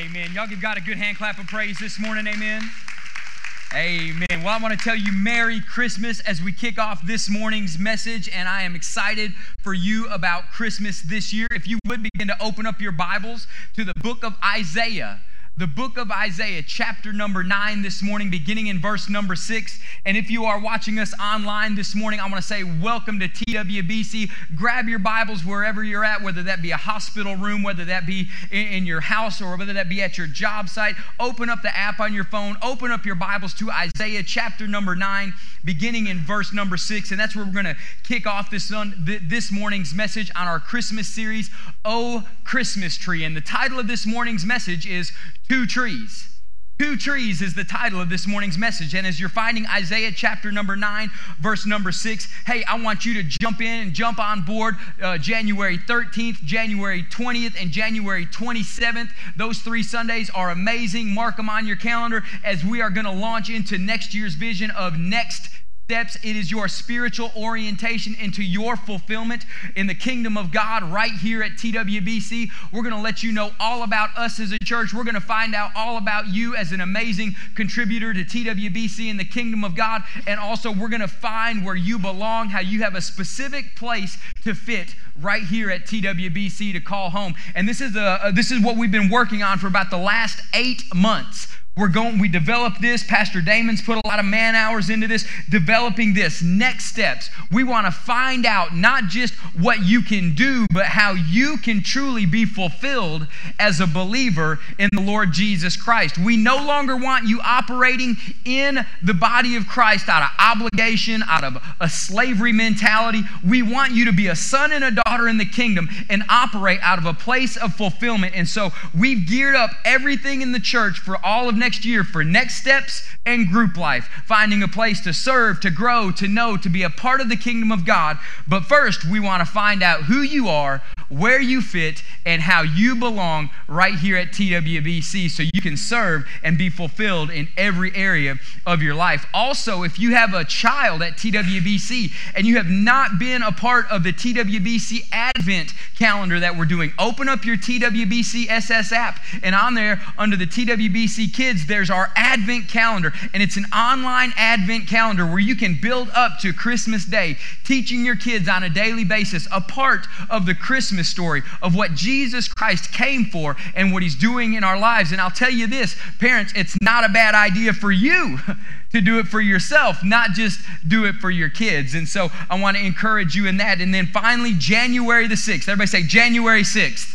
Amen. Y'all give God a good hand clap of praise this morning. Amen. Amen. Well, I want to tell you Merry Christmas as we kick off this morning's message, and I am excited for you about Christmas this year. If you would begin to open up your Bibles to the book of Isaiah the book of Isaiah, chapter number nine, this morning, beginning in verse number six. And if you are watching us online this morning, I want to say welcome to TWBC. Grab your Bibles wherever you're at, whether that be a hospital room, whether that be in your house, or whether that be at your job site. Open up the app on your phone, open up your Bibles to Isaiah, chapter number nine, beginning in verse number six. And that's where we're going to kick off this, this morning's message on our Christmas series, Oh Christmas Tree. And the title of this morning's message is Two trees. Two trees is the title of this morning's message. And as you're finding Isaiah chapter number 9, verse number 6, hey, I want you to jump in and jump on board uh, January 13th, January 20th, and January 27th. Those three Sundays are amazing. Mark them on your calendar as we are going to launch into next year's vision of Next steps. It is your spiritual orientation into your fulfillment in the kingdom of God right here at TWBC. We're going to let you know all about us as a church. We're going to find out all about you as an amazing contributor to TWBC in the kingdom of God. And also, we're going to find where you belong, how you have a specific place to fit right here at TWBC to call home. And this is, a, this is what we've been working on for about the last eight months. We're going, we developed this. Pastor Damon's put a lot of man hours into this, developing this. Next steps. We want to find out not just what you can do, but how you can truly be fulfilled as a believer in the Lord Jesus Christ. We no longer want you operating in the body of Christ out of obligation, out of a slavery mentality. We want you to be a son and a daughter in the kingdom and operate out of a place of fulfillment. And so we've geared up everything in the church for all of next year for next steps and group life, finding a place to serve, to grow, to know, to be a part of the kingdom of God. But first, we want to find out who you are, where you fit, and how you belong right here at TWBC so you can serve and be fulfilled in every area of your life. Also, if you have a child at TWBC and you have not been a part of the TWBC Advent calendar that we're doing, open up your TWBC SS app, and on there, under the TWBC Kids, there's our Advent calendar, and it's an online Advent calendar where you can build up to Christmas Day, teaching your kids on a daily basis a part of the Christmas story of what Jesus Christ came for and what he's doing in our lives. And I'll tell you this, parents, it's not a bad idea for you. to do it for yourself, not just do it for your kids. And so I want to encourage you in that. And then finally, January the 6th. Everybody say January 6th.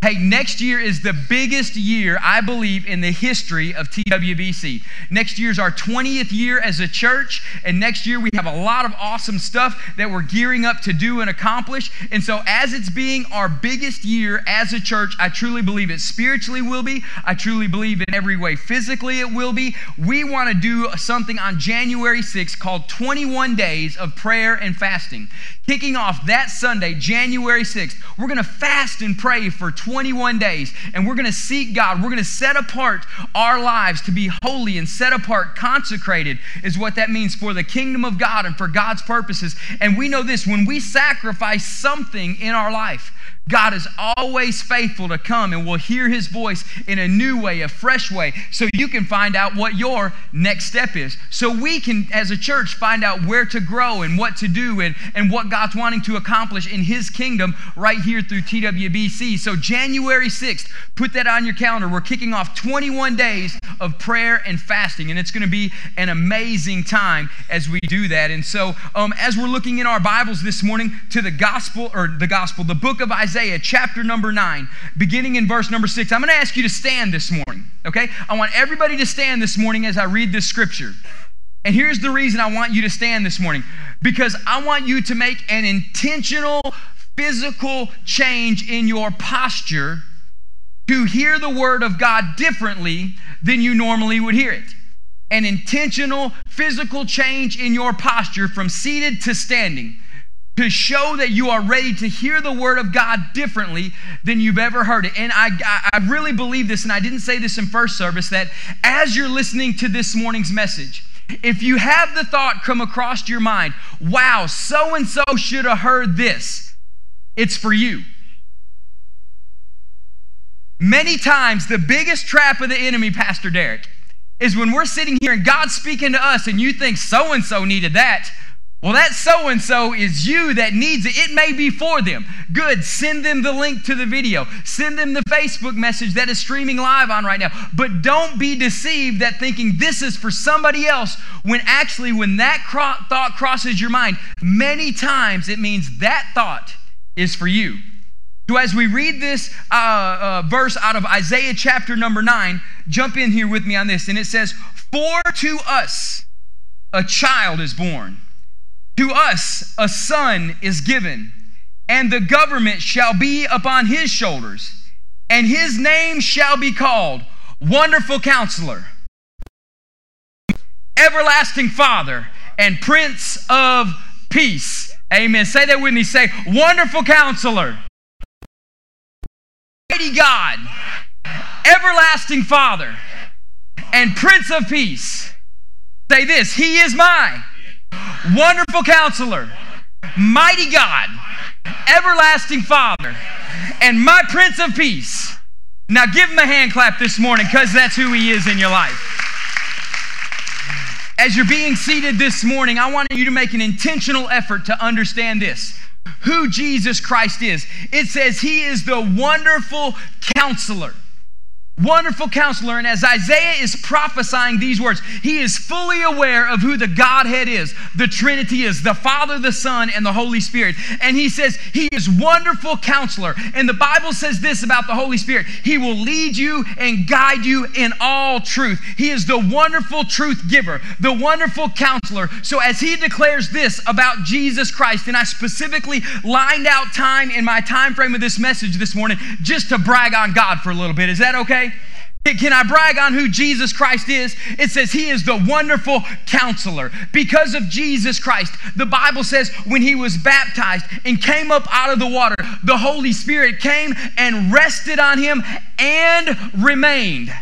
Hey, next year is the biggest year, I believe, in the history of TWBC. Next year is our 20th year as a church, and next year we have a lot of awesome stuff that we're gearing up to do and accomplish. And so, as it's being our biggest year as a church, I truly believe it spiritually will be. I truly believe in every way physically it will be. We want to do something on January 6th called 21 Days of Prayer and Fasting. Kicking off that Sunday, January 6th, we're going to fast and pray for 21 days, and we're going to seek God. We're going to set apart our lives to be holy and set apart, consecrated, is what that means for the kingdom of God and for God's purposes. And we know this when we sacrifice something in our life, God is always faithful to come and we'll hear his voice in a new way, a fresh way, so you can find out what your next step is. So we can, as a church, find out where to grow and what to do and, and what God's wanting to accomplish in his kingdom right here through TWBC. So January 6th, put that on your calendar. We're kicking off 21 days of prayer and fasting, and it's going to be an amazing time as we do that. And so, um, as we're looking in our Bibles this morning to the gospel, or the gospel, the book of Isaiah, Isaiah chapter number 9, beginning in verse number 6. I'm going to ask you to stand this morning, okay? I want everybody to stand this morning as I read this scripture. And here's the reason I want you to stand this morning because I want you to make an intentional physical change in your posture to hear the word of God differently than you normally would hear it. An intentional physical change in your posture from seated to standing to show that you are ready to hear the word of God differently than you've ever heard it. And I, I really believe this, and I didn't say this in first service, that as you're listening to this morning's message, if you have the thought come across your mind, wow, so and so should have heard this, it's for you. Many times, the biggest trap of the enemy, Pastor Derek, is when we're sitting here and God's speaking to us and you think so and so needed that. Well, that so and so is you that needs it. It may be for them. Good. Send them the link to the video. Send them the Facebook message that is streaming live on right now. But don't be deceived that thinking this is for somebody else when actually, when that cro- thought crosses your mind, many times it means that thought is for you. So, as we read this uh, uh, verse out of Isaiah chapter number 9, jump in here with me on this. And it says, For to us a child is born to us a son is given, and the government shall be upon his shoulders, and his name shall be called Wonderful Counselor, Everlasting Father, and Prince of Peace. Amen. Say that with me. Say, Wonderful Counselor, Mighty God, Everlasting Father, and Prince of Peace. Say this He is my Wonderful counselor, mighty God, everlasting Father, and my Prince of Peace. Now give him a hand clap this morning because that's who he is in your life. As you're being seated this morning, I want you to make an intentional effort to understand this who Jesus Christ is. It says he is the wonderful counselor. Wonderful counselor. And as Isaiah is prophesying these words, he is fully aware of who the Godhead is, the Trinity is, the Father, the Son, and the Holy Spirit. And he says, He is wonderful counselor. And the Bible says this about the Holy Spirit He will lead you and guide you in all truth. He is the wonderful truth giver, the wonderful counselor. So as he declares this about Jesus Christ, and I specifically lined out time in my time frame of this message this morning just to brag on God for a little bit. Is that okay? Can I brag on who Jesus Christ is? It says he is the wonderful counselor. Because of Jesus Christ, the Bible says when he was baptized and came up out of the water, the Holy Spirit came and rested on him and remained.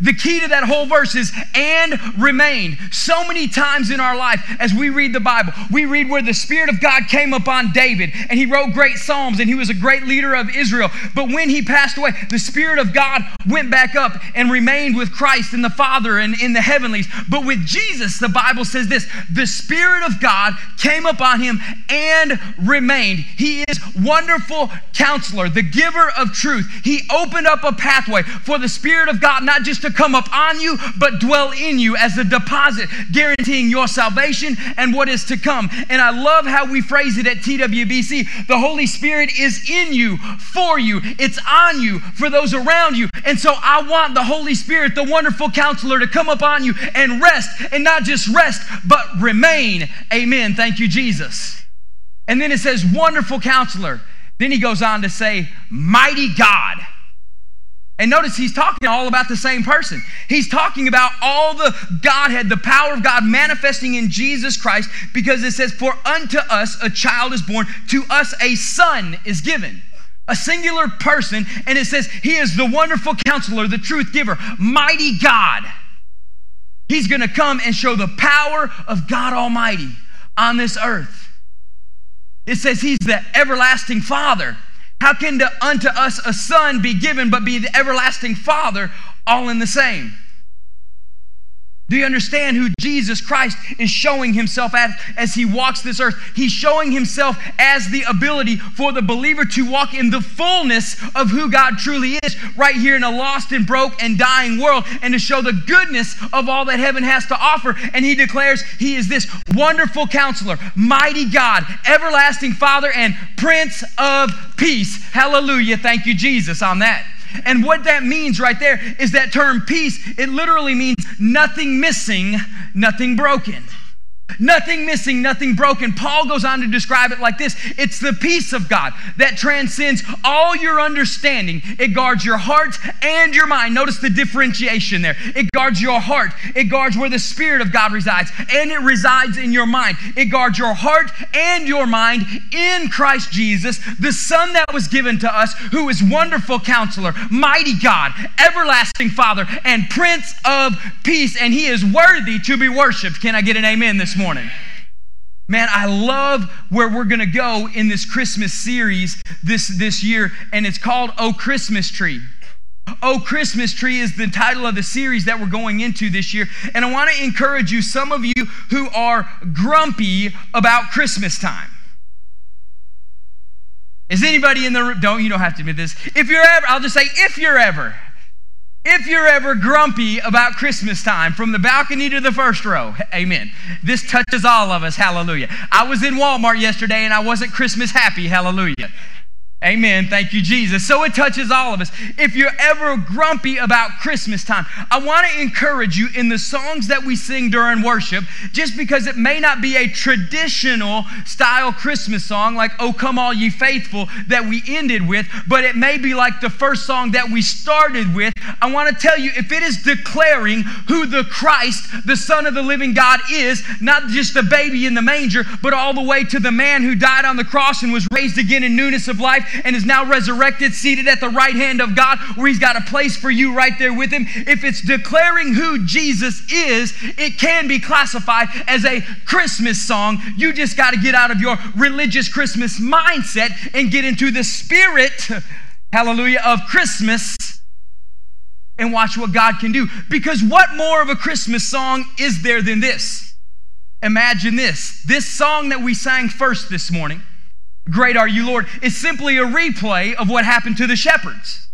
The key to that whole verse is and remained. So many times in our life, as we read the Bible, we read where the Spirit of God came upon David and he wrote great Psalms and he was a great leader of Israel. But when he passed away, the Spirit of God went back up and remained with Christ and the Father and in the heavenlies. But with Jesus, the Bible says this the Spirit of God came upon him and remained. He is wonderful counselor, the giver of truth. He opened up a pathway for the Spirit of God not just to come up on you, but dwell in you as a deposit, guaranteeing your salvation and what is to come. And I love how we phrase it at TWBC. The Holy Spirit is in you, for you, it's on you, for those around you. And so I want the Holy Spirit, the wonderful counselor, to come upon you and rest, and not just rest, but remain. Amen. Thank you, Jesus. And then it says, wonderful counselor. Then he goes on to say, mighty God. And notice he's talking all about the same person. He's talking about all the Godhead, the power of God manifesting in Jesus Christ, because it says, For unto us a child is born, to us a son is given. A singular person, and it says, He is the wonderful counselor, the truth giver, mighty God. He's to come and show the power of God Almighty on this earth. It says, He's the everlasting Father. How can the, unto us a son be given but be the everlasting Father all in the same? Do you understand who Jesus Christ is showing himself as, as he walks this earth? He's showing himself as the ability for the believer to walk in the fullness of who God truly is, right here in a lost and broke and dying world, and to show the goodness of all that heaven has to offer. And he declares he is this wonderful counselor, mighty God, everlasting Father, and Prince of Peace. Hallelujah. Thank you, Jesus, on that. And what that means right there is that term peace, it literally means nothing missing, nothing broken. Nothing missing, nothing broken. Paul goes on to describe it like this it's the peace of God that transcends all your understanding. It guards your heart and your mind. Notice the differentiation there. It guards your heart, it guards where the Spirit of God resides, and it resides in your mind. It guards your heart and your mind in Christ Jesus, the Son that was given to us, who is wonderful counselor, mighty God, everlasting Father, and Prince of Peace. And he is worthy to be worshiped. Can I get an amen this morning? Morning. Man, I love where we're going to go in this Christmas series this, this year, and it's called Oh Christmas Tree. Oh, Christmas Tree is the title of the series that we're going into this year. And I want to encourage you, some of you who are grumpy about Christmas time. Is anybody in the room? Don't, you don't have to admit this. If you're ever, I'll just say, if you're ever, if you're ever grumpy about Christmas time, from the balcony to the first row, amen. This touches all of us, hallelujah. I was in Walmart yesterday and I wasn't Christmas happy, hallelujah. Amen. Thank you, Jesus. So it touches all of us. If you're ever grumpy about Christmas time, I want to encourage you in the songs that we sing during worship, just because it may not be a traditional style Christmas song like Oh Come All Ye Faithful that we ended with, but it may be like the first song that we started with. I want to tell you if it is declaring who the Christ, the Son of the living God, is, not just the baby in the manger, but all the way to the man who died on the cross and was raised again in newness of life and is now resurrected, seated at the right hand of God, where He's got a place for you right there with Him. If it's declaring who Jesus is, it can be classified as a Christmas song. You just got to get out of your religious Christmas mindset and get into the spirit, hallelujah, of Christmas and watch what God can do. Because what more of a Christmas song is there than this? Imagine this. This song that we sang first this morning Great are you, Lord, is simply a replay of what happened to the shepherds.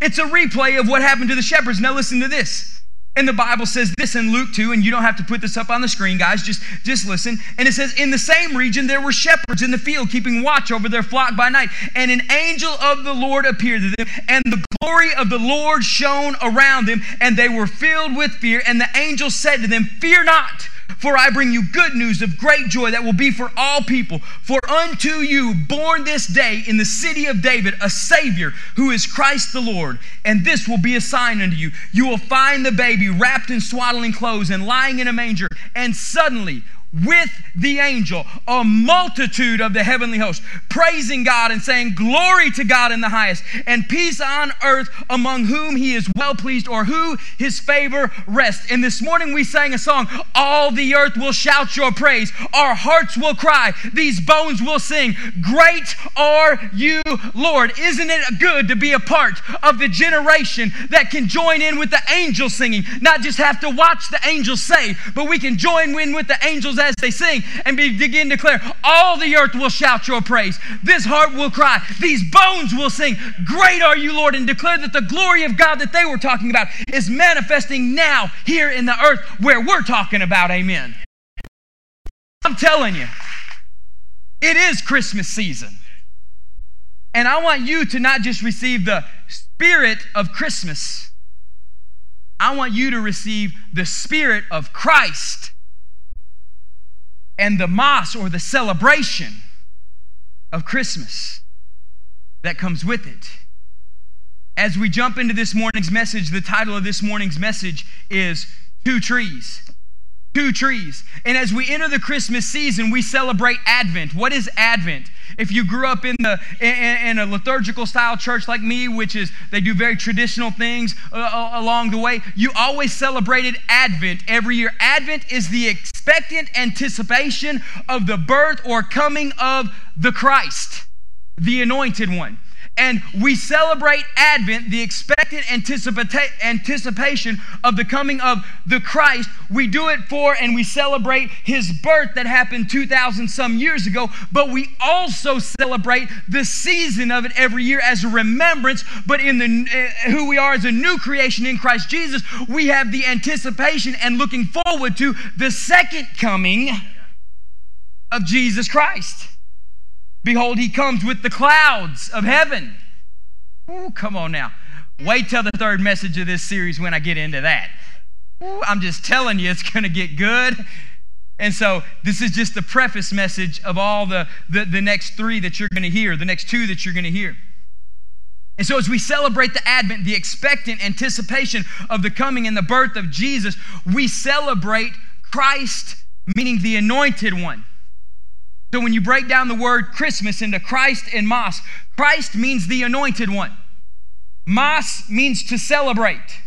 It's a replay of what happened to the shepherds. Now, listen to this. And the Bible says this in Luke 2, and you don't have to put this up on the screen, guys, just, just listen. And it says, In the same region there were shepherds in the field keeping watch over their flock by night. And an angel of the Lord appeared to them, and the glory of the Lord shone around them, and they were filled with fear. And the angel said to them, Fear not. For I bring you good news of great joy that will be for all people. For unto you, born this day in the city of David, a Savior who is Christ the Lord. And this will be a sign unto you. You will find the baby wrapped in swaddling clothes and lying in a manger. And suddenly, with the angel, a multitude of the heavenly host, praising God and saying, Glory to God in the highest, and peace on earth among whom he is well pleased, or who his favor rests. And this morning we sang a song, All the earth will shout your praise, our hearts will cry, these bones will sing, Great are you, Lord. Isn't it good to be a part of the generation that can join in with the angels singing, not just have to watch the angels say, but we can join in with the angels as they sing and begin to declare, All the earth will shout your praise. This heart will cry. These bones will sing, Great are you, Lord, and declare that the glory of God that they were talking about is manifesting now here in the earth where we're talking about. Amen. I'm telling you, it is Christmas season. And I want you to not just receive the spirit of Christmas, I want you to receive the spirit of Christ and the Mass or the celebration of Christmas that comes with it. As we jump into this morning's message, the title of this morning's message is Two Trees. Two trees. And as we enter the Christmas season, we celebrate Advent. What is Advent? If you grew up in the in, in a liturgical style church like me, which is they do very traditional things uh, uh, along the way, you always celebrated Advent every year. Advent is the expectant anticipation of the birth or coming of the Christ, the anointed one and we celebrate Advent, the expected anticipation of the coming of the Christ. We do it for and we celebrate his birth that happened 2,000 some years ago, but we also celebrate the season of it every year as a remembrance. But in the uh, who we are as a new creation in Christ Jesus, we have the anticipation and looking forward to the second coming of Jesus Christ. Behold, he comes with the clouds of heaven. Ooh, come on now. Wait till the third message of this series when I get into that. Ooh, I'm just telling you, it's going to get good. And so, this is just the preface message of all the, the, the next three that you're going to hear, the next two that you're going to hear. And so, as we celebrate the Advent, the expectant anticipation of the coming and the birth of Jesus, we celebrate Christ, meaning the anointed one. So when you break down the word Christmas into Christ and Mass, Christ means the anointed one. Mass means to celebrate.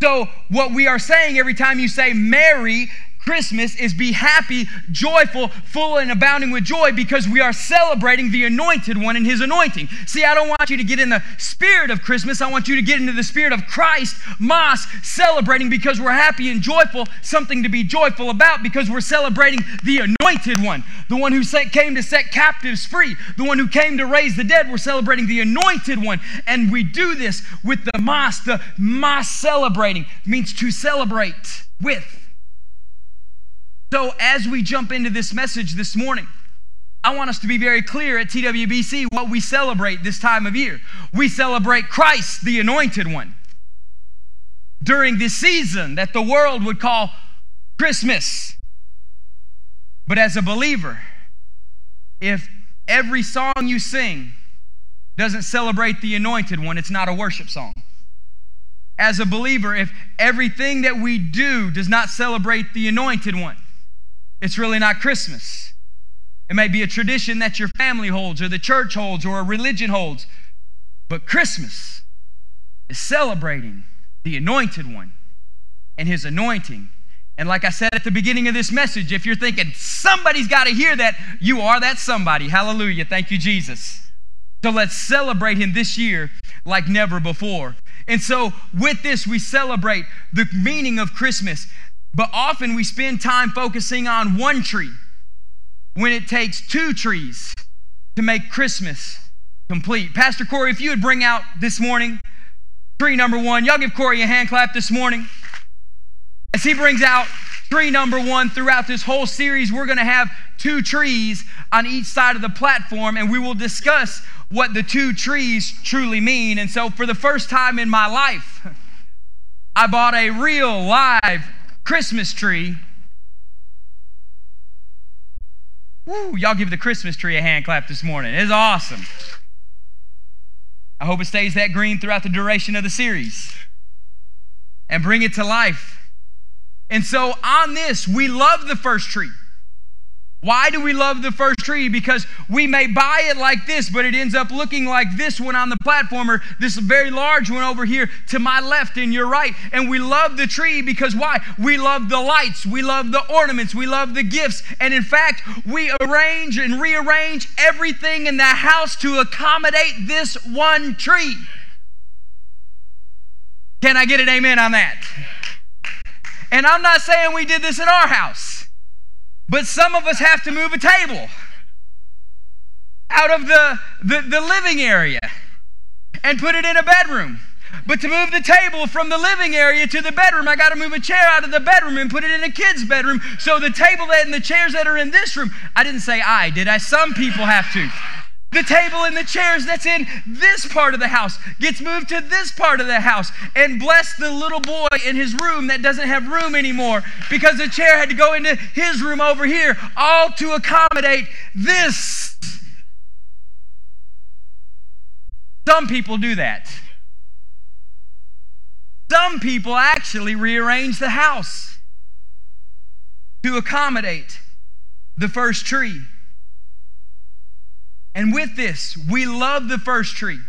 So what we are saying every time you say Merry Christmas is be happy, joyful, full and abounding with joy because we are celebrating the anointed one and his anointing. See, I don't want you to get in the spirit of Christmas. I want you to get into the spirit of Christ, Mas, celebrating because we're happy and joyful, something to be joyful about because we're celebrating the anointed one, the one who came to set captives free, the one who came to raise the dead. We're celebrating the anointed one. And we do this with the Mas, the Mas celebrating means to celebrate with. So, as we jump into this message this morning, I want us to be very clear at TWBC what we celebrate this time of year. We celebrate Christ, the anointed one, during this season that the world would call Christmas. But as a believer, if every song you sing doesn't celebrate the anointed one, it's not a worship song. As a believer, if everything that we do does not celebrate the anointed one, it's really not Christmas. It may be a tradition that your family holds, or the church holds, or a religion holds. But Christmas is celebrating the anointed one and his anointing. And like I said at the beginning of this message, if you're thinking somebody's got to hear that, you are that somebody. Hallelujah. Thank you, Jesus. So let's celebrate him this year like never before. And so, with this, we celebrate the meaning of Christmas. But often we spend time focusing on one tree when it takes two trees to make Christmas complete. Pastor Corey, if you would bring out this morning tree number one, y'all give Corey a hand clap this morning. As he brings out tree number one throughout this whole series, we're going to have two trees on each side of the platform, and we will discuss what the two trees truly mean. And so, for the first time in my life, I bought a real live Christmas tree. Woo, y'all give the Christmas tree a hand clap this morning. It's awesome. I hope it stays that green throughout the duration of the series and bring it to life. And so, on this, we love the first tree. Why do we love the first tree? Because we may buy it like this, but it ends up looking like this one on the platform or this very large one over here to my left and your right. And we love the tree because why? We love the lights, we love the ornaments, we love the gifts. And in fact, we arrange and rearrange everything in the house to accommodate this one tree. Can I get an amen on that? And I'm not saying we did this in our house. But some of us have to move a table out of the, the, the living area and put it in a bedroom. But to move the table from the living area to the bedroom, I got to move a chair out of the bedroom and put it in a kid's bedroom. So the table that and the chairs that are in this room, I didn't say I, did I? Some people have to. The table and the chairs that's in this part of the house gets moved to this part of the house. And bless the little boy in his room that doesn't have room anymore because the chair had to go into his room over here, all to accommodate this. Some people do that. Some people actually rearrange the house to accommodate the first tree. And with this, we love the first tree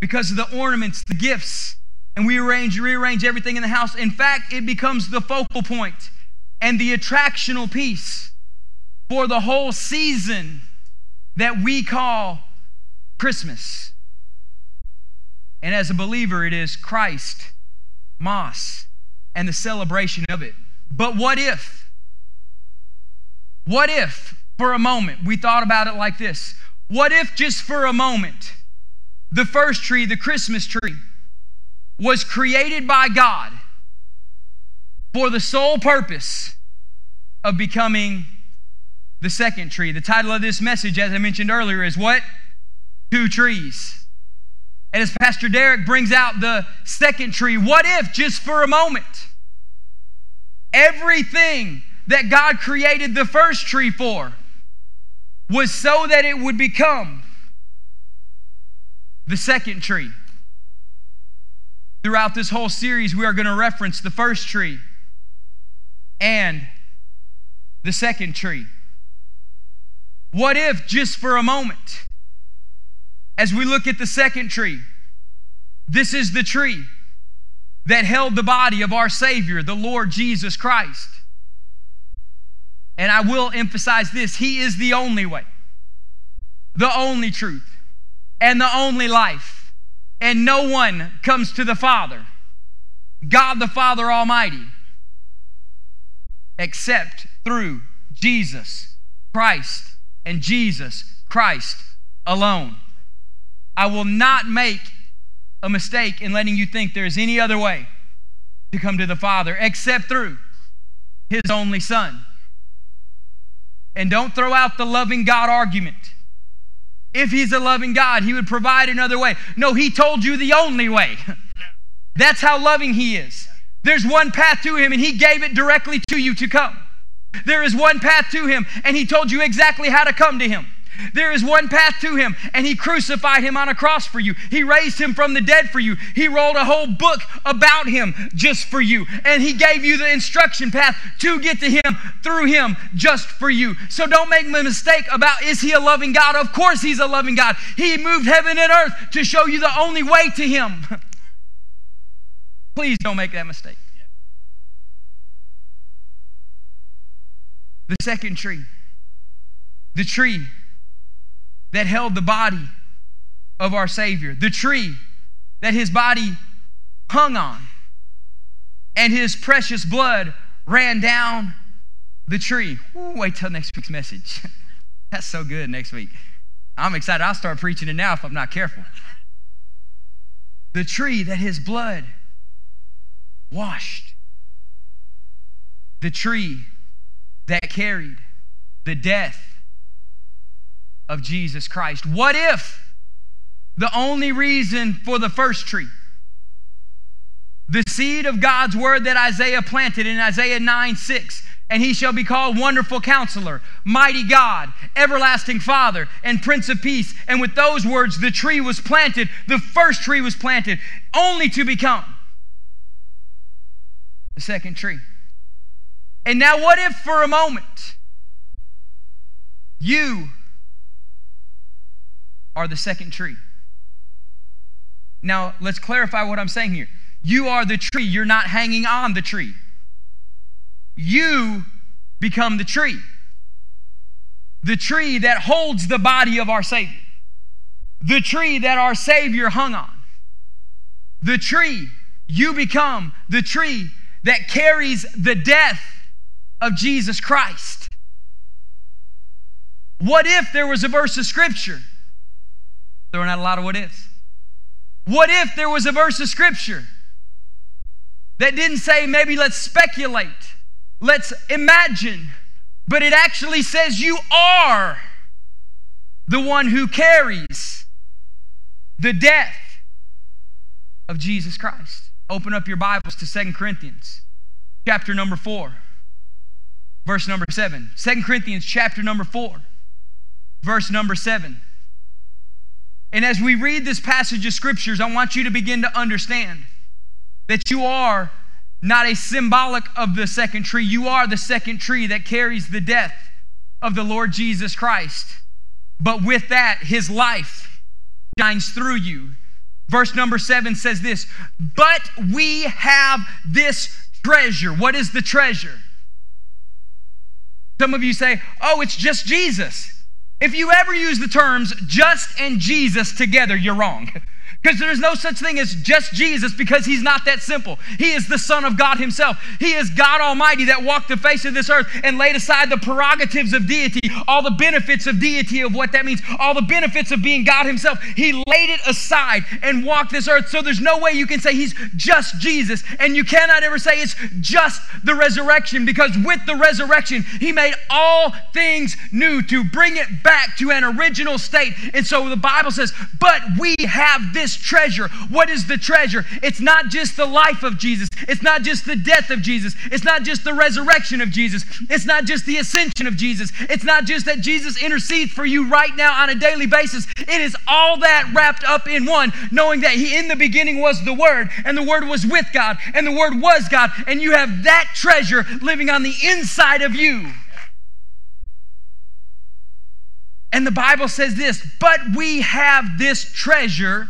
because of the ornaments, the gifts, and we arrange, rearrange everything in the house. In fact, it becomes the focal point and the attractional piece for the whole season that we call Christmas. And as a believer, it is Christ, Mas, and the celebration of it. But what if? What if for a moment, we thought about it like this What if just for a moment, the first tree, the Christmas tree, was created by God for the sole purpose of becoming the second tree? The title of this message, as I mentioned earlier, is What? Two Trees. And as Pastor Derek brings out the second tree, what if just for a moment, everything that God created the first tree for was so that it would become the second tree. Throughout this whole series, we are going to reference the first tree and the second tree. What if, just for a moment, as we look at the second tree, this is the tree that held the body of our Savior, the Lord Jesus Christ. And I will emphasize this He is the only way, the only truth, and the only life. And no one comes to the Father, God the Father Almighty, except through Jesus Christ and Jesus Christ alone. I will not make a mistake in letting you think there is any other way to come to the Father except through His only Son. And don't throw out the loving God argument. If He's a loving God, He would provide another way. No, He told you the only way. That's how loving He is. There's one path to Him, and He gave it directly to you to come. There is one path to Him, and He told you exactly how to come to Him. There is one path to him, and he crucified him on a cross for you. He raised him from the dead for you. He wrote a whole book about him just for you. And he gave you the instruction path to get to him through him just for you. So don't make a mistake about is he a loving God? Of course he's a loving God. He moved heaven and earth to show you the only way to him. Please don't make that mistake. The second tree. The tree that held the body of our Savior, the tree that his body hung on, and his precious blood ran down the tree. Ooh, wait till next week's message. That's so good next week. I'm excited. I'll start preaching it now if I'm not careful. The tree that his blood washed, the tree that carried the death of Jesus Christ. What if the only reason for the first tree, the seed of God's word that Isaiah planted in Isaiah 9 6, and he shall be called Wonderful Counselor, Mighty God, Everlasting Father, and Prince of Peace. And with those words, the tree was planted, the first tree was planted, only to become the second tree. And now, what if for a moment you are the second tree. Now, let's clarify what I'm saying here. You are the tree, you're not hanging on the tree. You become the tree. The tree that holds the body of our Savior. The tree that our Savior hung on. The tree, you become the tree that carries the death of Jesus Christ. What if there was a verse of Scripture Throwing out a lot of what ifs. What if there was a verse of scripture that didn't say maybe let's speculate, let's imagine, but it actually says you are the one who carries the death of Jesus Christ. Open up your Bibles to Second Corinthians chapter number 4 verse number 7. 2 Corinthians chapter number 4 verse number 7. And as we read this passage of scriptures, I want you to begin to understand that you are not a symbolic of the second tree. You are the second tree that carries the death of the Lord Jesus Christ. But with that, his life shines through you. Verse number seven says this But we have this treasure. What is the treasure? Some of you say, Oh, it's just Jesus. If you ever use the terms just and Jesus together, you're wrong. Because there's no such thing as just Jesus because he's not that simple. He is the Son of God himself. He is God Almighty that walked the face of this earth and laid aside the prerogatives of deity, all the benefits of deity, of what that means, all the benefits of being God himself. He laid it aside and walked this earth. So there's no way you can say he's just Jesus. And you cannot ever say it's just the resurrection because with the resurrection, he made all things new to bring it back to an original state. And so the Bible says, but we have this treasure. What is the treasure? It's not just the life of Jesus, it's not just the death of Jesus, it's not just the resurrection of Jesus, it's not just the ascension of Jesus, it's not just that Jesus intercedes for you right now on a daily basis. It is all that wrapped up in one, knowing that He in the beginning was the Word, and the Word was with God, and the Word was God, and you have that treasure living on the inside of you. And the Bible says this, but we have this treasure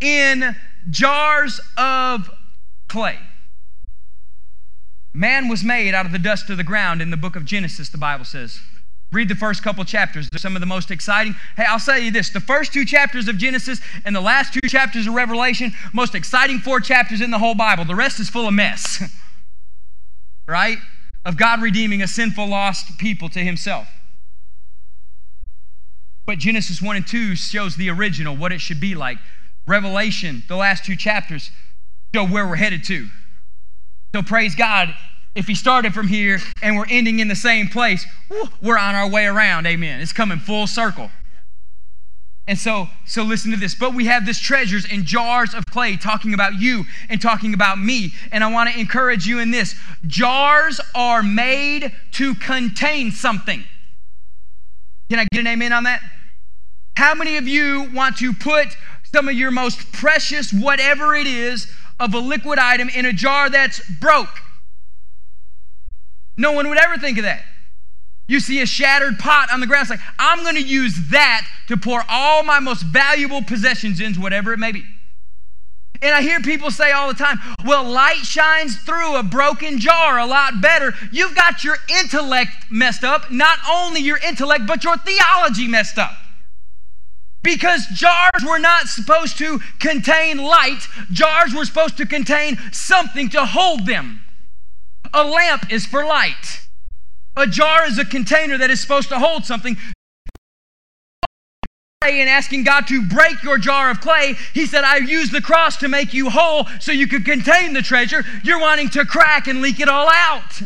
in jars of clay. Man was made out of the dust of the ground in the book of Genesis, the Bible says. Read the first couple chapters. They're some of the most exciting. Hey, I'll say you this the first two chapters of Genesis and the last two chapters of Revelation, most exciting four chapters in the whole Bible. The rest is full of mess, right? Of God redeeming a sinful, lost people to himself. But Genesis 1 and 2 shows the original, what it should be like. Revelation, the last two chapters, show where we're headed to. So praise God. If he started from here and we're ending in the same place, we're on our way around. Amen. It's coming full circle. And so, so listen to this. But we have this treasures in jars of clay, talking about you and talking about me. And I want to encourage you in this. Jars are made to contain something. Can I get an amen on that? How many of you want to put some of your most precious, whatever it is, of a liquid item in a jar that's broke? No one would ever think of that. You see a shattered pot on the ground. It's like, I'm going to use that to pour all my most valuable possessions into, whatever it may be. And I hear people say all the time, well, light shines through a broken jar a lot better. You've got your intellect messed up, not only your intellect, but your theology messed up. Because jars were not supposed to contain light, jars were supposed to contain something to hold them. A lamp is for light. A jar is a container that is supposed to hold something. And asking God to break your jar of clay, He said, I used the cross to make you whole so you could contain the treasure. You're wanting to crack and leak it all out.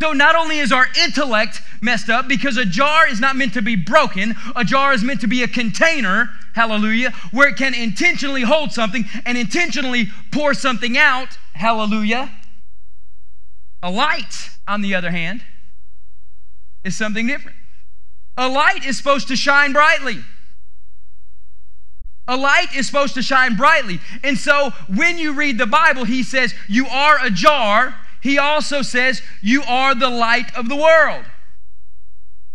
So not only is our intellect messed up because a jar is not meant to be broken, a jar is meant to be a container, hallelujah, where it can intentionally hold something and intentionally pour something out, hallelujah. A light, on the other hand, is something different. A light is supposed to shine brightly. A light is supposed to shine brightly. And so when you read the Bible, he says, You are a jar he also says, You are the light of the world.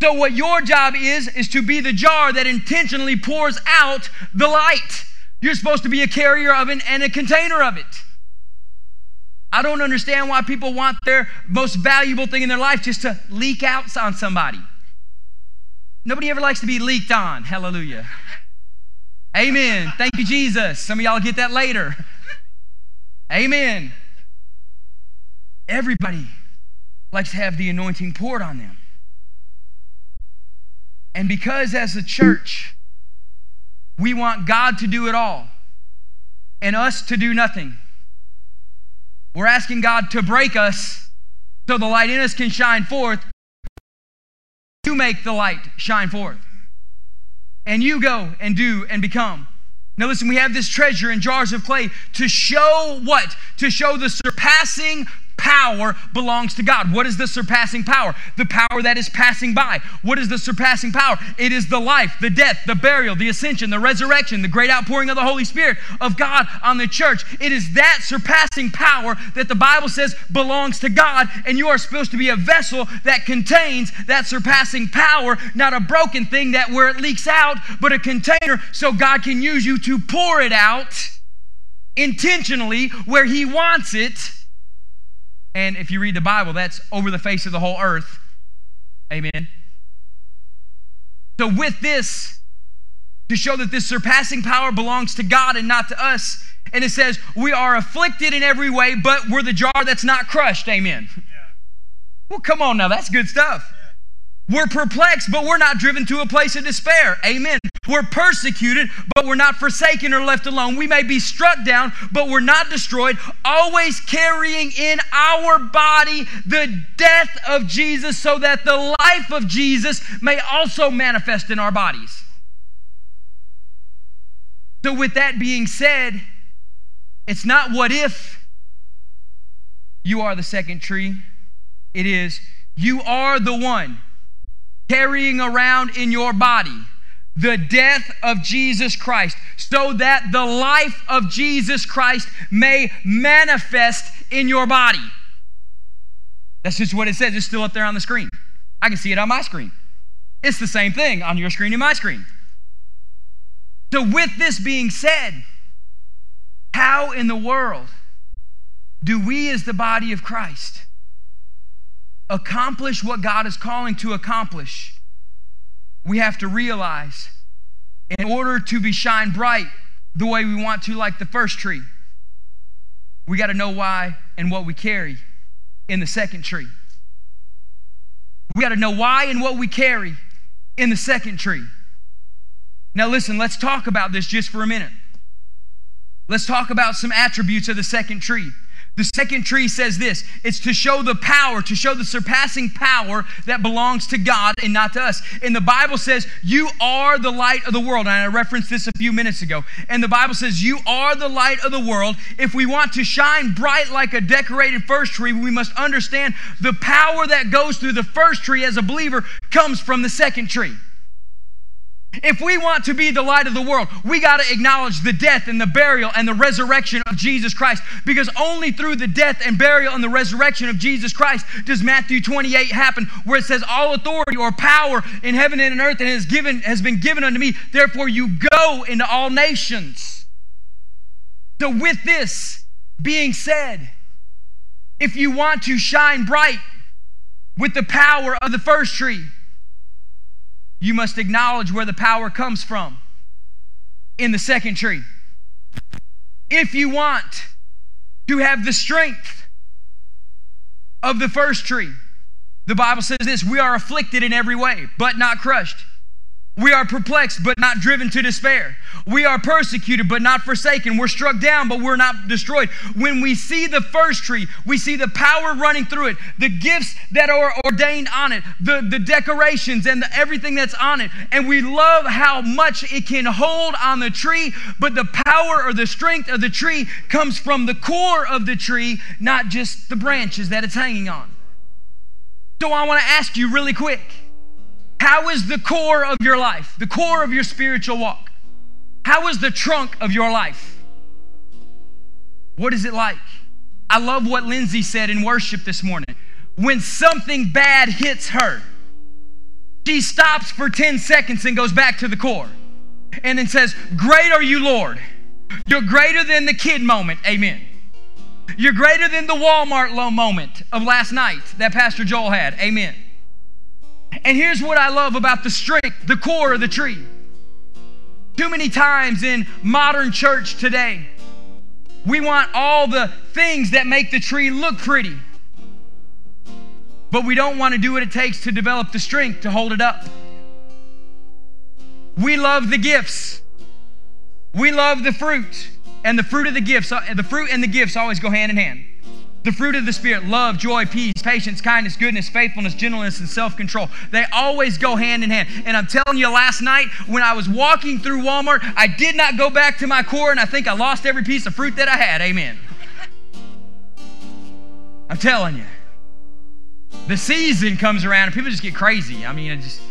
So, what your job is, is to be the jar that intentionally pours out the light. You're supposed to be a carrier of it and a container of it. I don't understand why people want their most valuable thing in their life just to leak out on somebody. Nobody ever likes to be leaked on. Hallelujah. Amen. Thank you, Jesus. Some of y'all get that later. Amen. Everybody likes to have the anointing poured on them. And because as a church, we want God to do it all and us to do nothing, we're asking God to break us so the light in us can shine forth. You make the light shine forth. And you go and do and become. Now, listen, we have this treasure in jars of clay to show what? To show the surpassing power belongs to God. What is the surpassing power? The power that is passing by. What is the surpassing power? It is the life, the death, the burial, the ascension, the resurrection, the great outpouring of the Holy Spirit of God on the church. It is that surpassing power that the Bible says belongs to God, and you are supposed to be a vessel that contains that surpassing power, not a broken thing that where it leaks out, but a container so God can use you to pour it out intentionally where He wants it and if you read the Bible, that's over the face of the whole earth. Amen. So, with this, to show that this surpassing power belongs to God and not to us, and it says, We are afflicted in every way, but we're the jar that's not crushed. Amen. Yeah. Well, come on now, that's good stuff. We're perplexed, but we're not driven to a place of despair. Amen. We're persecuted, but we're not forsaken or left alone. We may be struck down, but we're not destroyed, always carrying in our body the death of Jesus so that the life of Jesus may also manifest in our bodies. So, with that being said, it's not what if you are the second tree, it is you are the one carrying around in your body the death of Jesus Christ, so that the life of Jesus Christ may manifest in your body. That's just what it says. It's still up there on the screen. I can see it on my screen. It's the same thing on your screen and my screen. So, with this being said, how in the world do we, as the body of Christ, accomplish what God is calling to accomplish? We have to realize in order to be shine bright the way we want to, like the first tree, we got to know why and what we carry in the second tree. We got to know why and what we carry in the second tree. Now, listen, let's talk about this just for a minute. Let's talk about some attributes of the second tree. The second tree says this it's to show the power, to show the surpassing power that belongs to God and not to us. And the Bible says, You are the light of the world. And I referenced this a few minutes ago. And the Bible says, You are the light of the world. If we want to shine bright like a decorated first tree, we must understand the power that goes through the first tree as a believer comes from the second tree. If we want to be the light of the world, we got to acknowledge the death and the burial and the resurrection of Jesus Christ because only through the death and burial and the resurrection of Jesus Christ does Matthew 28 happen where it says all authority or power in heaven and in earth and has given has been given unto me therefore you go into all nations. So with this being said, if you want to shine bright with the power of the first tree, you must acknowledge where the power comes from in the second tree. If you want to have the strength of the first tree, the Bible says this we are afflicted in every way, but not crushed. We are perplexed, but not driven to despair. We are persecuted, but not forsaken. We're struck down, but we're not destroyed. When we see the first tree, we see the power running through it, the gifts that are ordained on it, the, the decorations and the, everything that's on it. And we love how much it can hold on the tree, but the power or the strength of the tree comes from the core of the tree, not just the branches that it's hanging on. So I want to ask you really quick how is the core of your life, the core of your spiritual walk? How is the trunk of your life? What is it like? I love what Lindsay said in worship this morning. When something bad hits her, she stops for 10 seconds and goes back to the core and then says, Great are you, Lord. You're greater than the kid moment. Amen. You're greater than the Walmart low moment of last night that Pastor Joel had. Amen. And here's what I love about the strength, the core of the tree. Too many times in modern church today, we want all the things that make the tree look pretty. But we don't want to do what it takes to develop the strength to hold it up. We love the gifts. We love the fruit. And the fruit of the gifts, uh, the fruit and the gifts always go hand in hand. The fruit of the Spirit love, joy, peace, patience, kindness, goodness, faithfulness, gentleness, and self control. They always go hand in hand. And I'm telling you, last night when I was walking through Walmart, I did not go back to my core, and I think I lost every piece of fruit that I had. Amen. I'm telling you. The season comes around and people just get crazy. I mean, it just,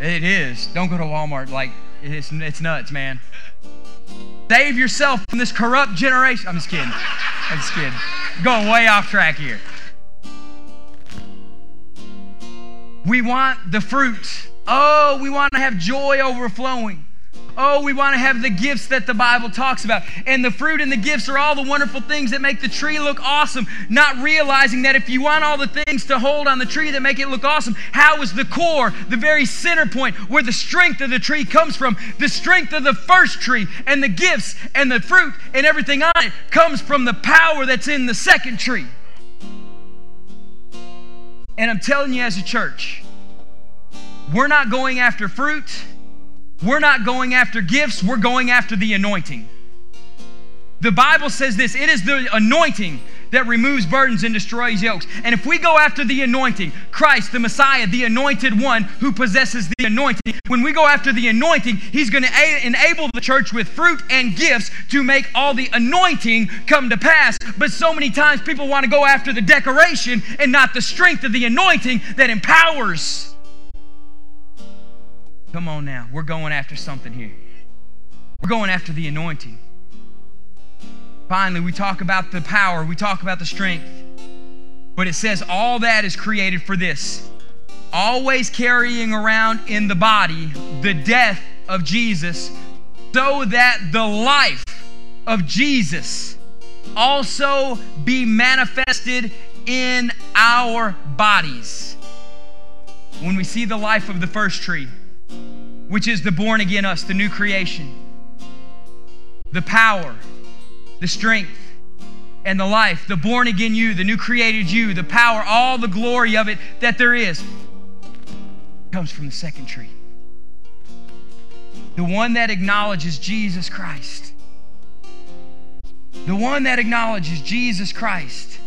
it is. Don't go to Walmart. Like, it's, it's nuts, man. Save yourself from this corrupt generation. I'm just kidding. I'm just kidding. Going way off track here. We want the fruit. Oh, we want to have joy overflowing. Oh, we want to have the gifts that the Bible talks about. And the fruit and the gifts are all the wonderful things that make the tree look awesome, not realizing that if you want all the things to hold on the tree that make it look awesome, how is the core, the very center point where the strength of the tree comes from? The strength of the first tree and the gifts and the fruit and everything on it comes from the power that's in the second tree. And I'm telling you, as a church, we're not going after fruit we're not going after gifts, we're going after the anointing. The Bible says this it is the anointing that removes burdens and destroys yokes. And if we go after the anointing, Christ, the Messiah, the anointed one who possesses the anointing, when we go after the anointing, He's going to a- enable the church with fruit and gifts to make all the anointing come to pass. But so many times people want to go after the decoration and not the strength of the anointing that empowers. Come on now. We're going after something here. We're going after the anointing. Finally, we talk about the power, we talk about the strength. But it says all that is created for this always carrying around in the body the death of Jesus, so that the life of Jesus also be manifested in our bodies. When we see the life of the first tree, which is the born again us, the new creation, the power, the strength, and the life, the born again you, the new created you, the power, all the glory of it that there is, comes from the second tree. The one that acknowledges Jesus Christ. The one that acknowledges Jesus Christ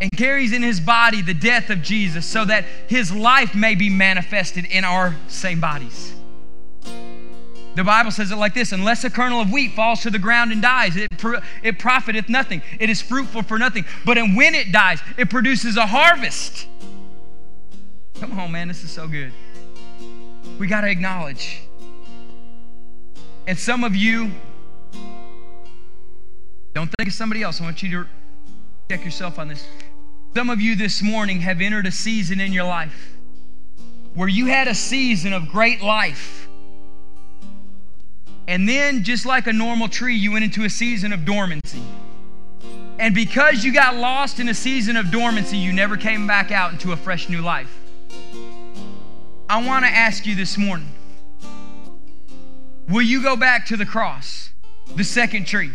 and carries in his body the death of Jesus so that his life may be manifested in our same bodies. The Bible says it like this Unless a kernel of wheat falls to the ground and dies, it, it profiteth nothing. It is fruitful for nothing. But when it dies, it produces a harvest. Come on, man, this is so good. We got to acknowledge. And some of you, don't think of somebody else. I want you to check yourself on this. Some of you this morning have entered a season in your life where you had a season of great life. And then, just like a normal tree, you went into a season of dormancy. And because you got lost in a season of dormancy, you never came back out into a fresh new life. I want to ask you this morning will you go back to the cross, the second tree?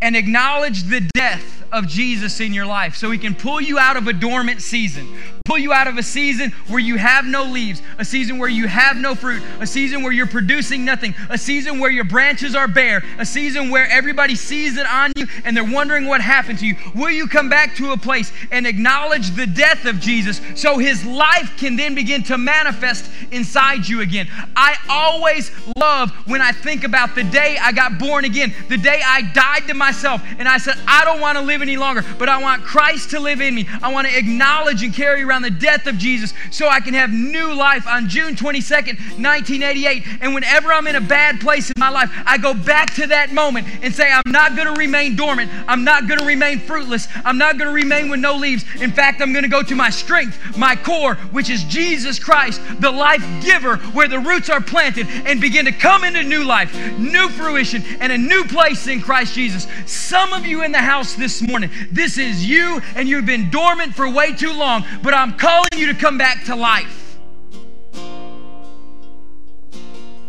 and acknowledge the death of Jesus in your life so he can pull you out of a dormant season, pull you out of a season where you have no leaves, a season where you have no fruit, a season where you're producing nothing, a season where your branches are bare, a season where everybody sees it on you and they're wondering what happened to you. Will you come back to a place and acknowledge the death of Jesus so his life can then begin to manifest inside you again? I always love when I think about the day I got born again, the day I died to myself and I said, I don't want to live any longer, but I want Christ to live in me. I want to acknowledge and carry around the death of Jesus so I can have new life on June 22nd, 1988. And whenever I'm in a bad place in my life, I go back to that moment and say, I'm not going to remain dormant. I'm not going to remain fruitless. I'm not going to remain with no leaves. In fact, I'm going to go to my strength, my core, which is Jesus Christ, the life giver, where the roots are planted and begin to come into new life, new fruition, and a new place in Christ Jesus. Some of you in the house this morning, this is you and you've been dormant for way too long, but I'm calling you to come back to life.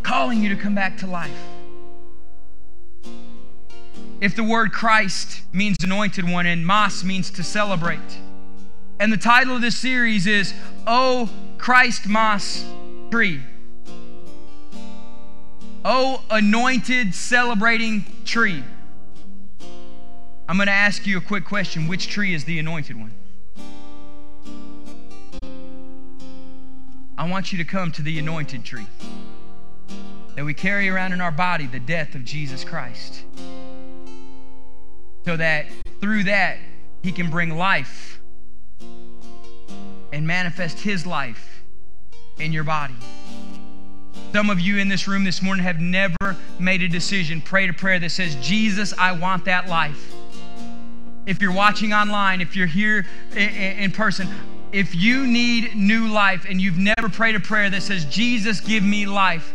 Calling you to come back to life. If the word Christ means anointed one and Mas means to celebrate, and the title of this series is Oh Christ Mas Tree. Oh, anointed, celebrating tree. I'm going to ask you a quick question. Which tree is the anointed one? I want you to come to the anointed tree that we carry around in our body the death of Jesus Christ. So that through that, He can bring life and manifest His life in your body. Some of you in this room this morning have never made a decision, prayed a prayer that says, Jesus, I want that life if you're watching online, if you're here in person, if you need new life and you've never prayed a prayer that says, Jesus, give me life,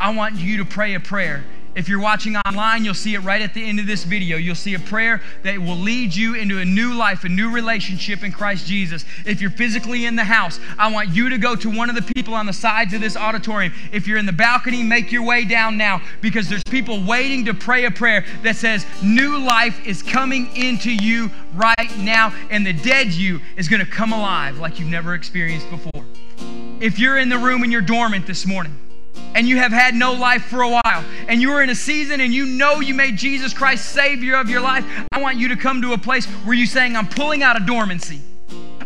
I want you to pray a prayer. If you're watching online, you'll see it right at the end of this video. You'll see a prayer that will lead you into a new life, a new relationship in Christ Jesus. If you're physically in the house, I want you to go to one of the people on the sides of this auditorium. If you're in the balcony, make your way down now because there's people waiting to pray a prayer that says, New life is coming into you right now, and the dead you is going to come alive like you've never experienced before. If you're in the room and you're dormant this morning, and you have had no life for a while, and you are in a season and you know you made Jesus Christ Savior of your life, I want you to come to a place where you're saying, I'm pulling out of dormancy.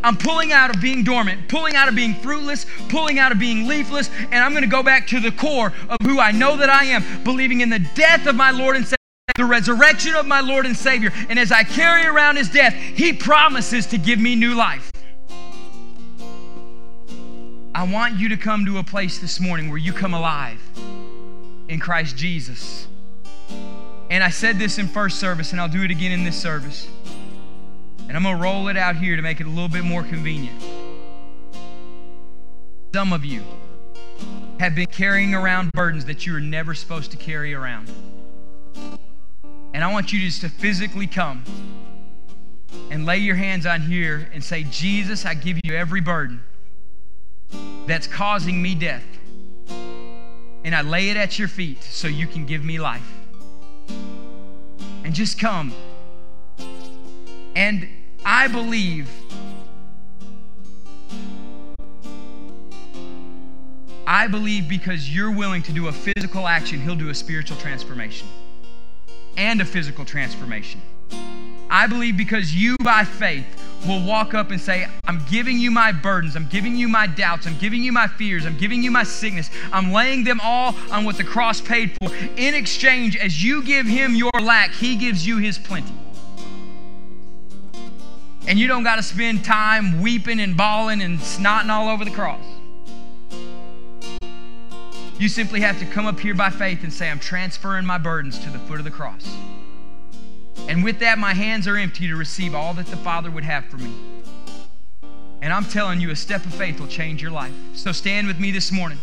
I'm pulling out of being dormant, pulling out of being fruitless, pulling out of being leafless, and I'm going to go back to the core of who I know that I am, believing in the death of my Lord and Savior, the resurrection of my Lord and Savior. And as I carry around his death, he promises to give me new life. I want you to come to a place this morning where you come alive in Christ Jesus. And I said this in first service, and I'll do it again in this service. And I'm going to roll it out here to make it a little bit more convenient. Some of you have been carrying around burdens that you are never supposed to carry around. And I want you just to physically come and lay your hands on here and say, Jesus, I give you every burden that's causing me death. And I lay it at your feet so you can give me life. And just come. And I believe I believe because you're willing to do a physical action, He'll do a spiritual transformation and a physical transformation. I believe because you, by faith, will walk up and say, I'm giving you my burdens, I'm giving you my doubts, I'm giving you my fears, I'm giving you my sickness, I'm laying them all on what the cross paid for. In exchange, as you give Him your lack, He gives you His plenty. And you don't got to spend time weeping and bawling and snotting all over the cross. You simply have to come up here by faith and say, I'm transferring my burdens to the foot of the cross. And with that, my hands are empty to receive all that the Father would have for me. And I'm telling you, a step of faith will change your life. So stand with me this morning.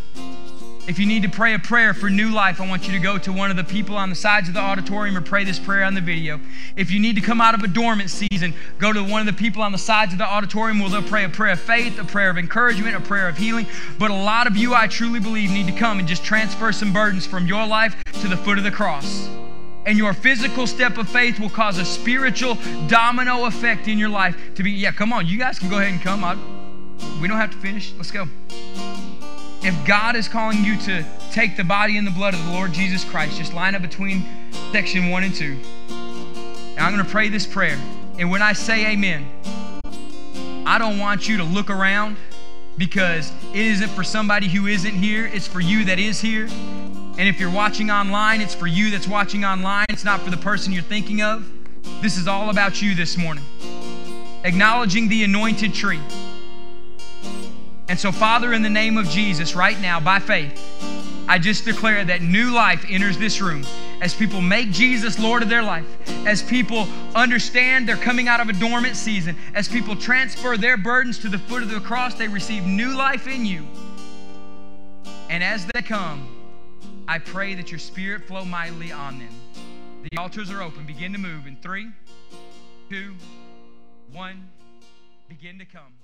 If you need to pray a prayer for new life, I want you to go to one of the people on the sides of the auditorium or pray this prayer on the video. If you need to come out of a dormant season, go to one of the people on the sides of the auditorium where they'll pray a prayer of faith, a prayer of encouragement, a prayer of healing. But a lot of you, I truly believe, need to come and just transfer some burdens from your life to the foot of the cross. And your physical step of faith will cause a spiritual domino effect in your life to be, yeah, come on, you guys can go ahead and come. I, we don't have to finish. Let's go if God is calling you to take the body and the blood of the Lord Jesus Christ, just line up between section one and two. And I'm going to pray this prayer. And when I say amen, I don't want you to look around because it isn't for somebody who isn't here, it's for you that is here. And if you're watching online, it's for you that's watching online. It's not for the person you're thinking of. This is all about you this morning. Acknowledging the anointed tree. And so, Father, in the name of Jesus, right now, by faith, I just declare that new life enters this room as people make Jesus Lord of their life, as people understand they're coming out of a dormant season, as people transfer their burdens to the foot of the cross, they receive new life in you. And as they come, I pray that your spirit flow mightily on them. The altars are open. Begin to move in three, two, one. Begin to come.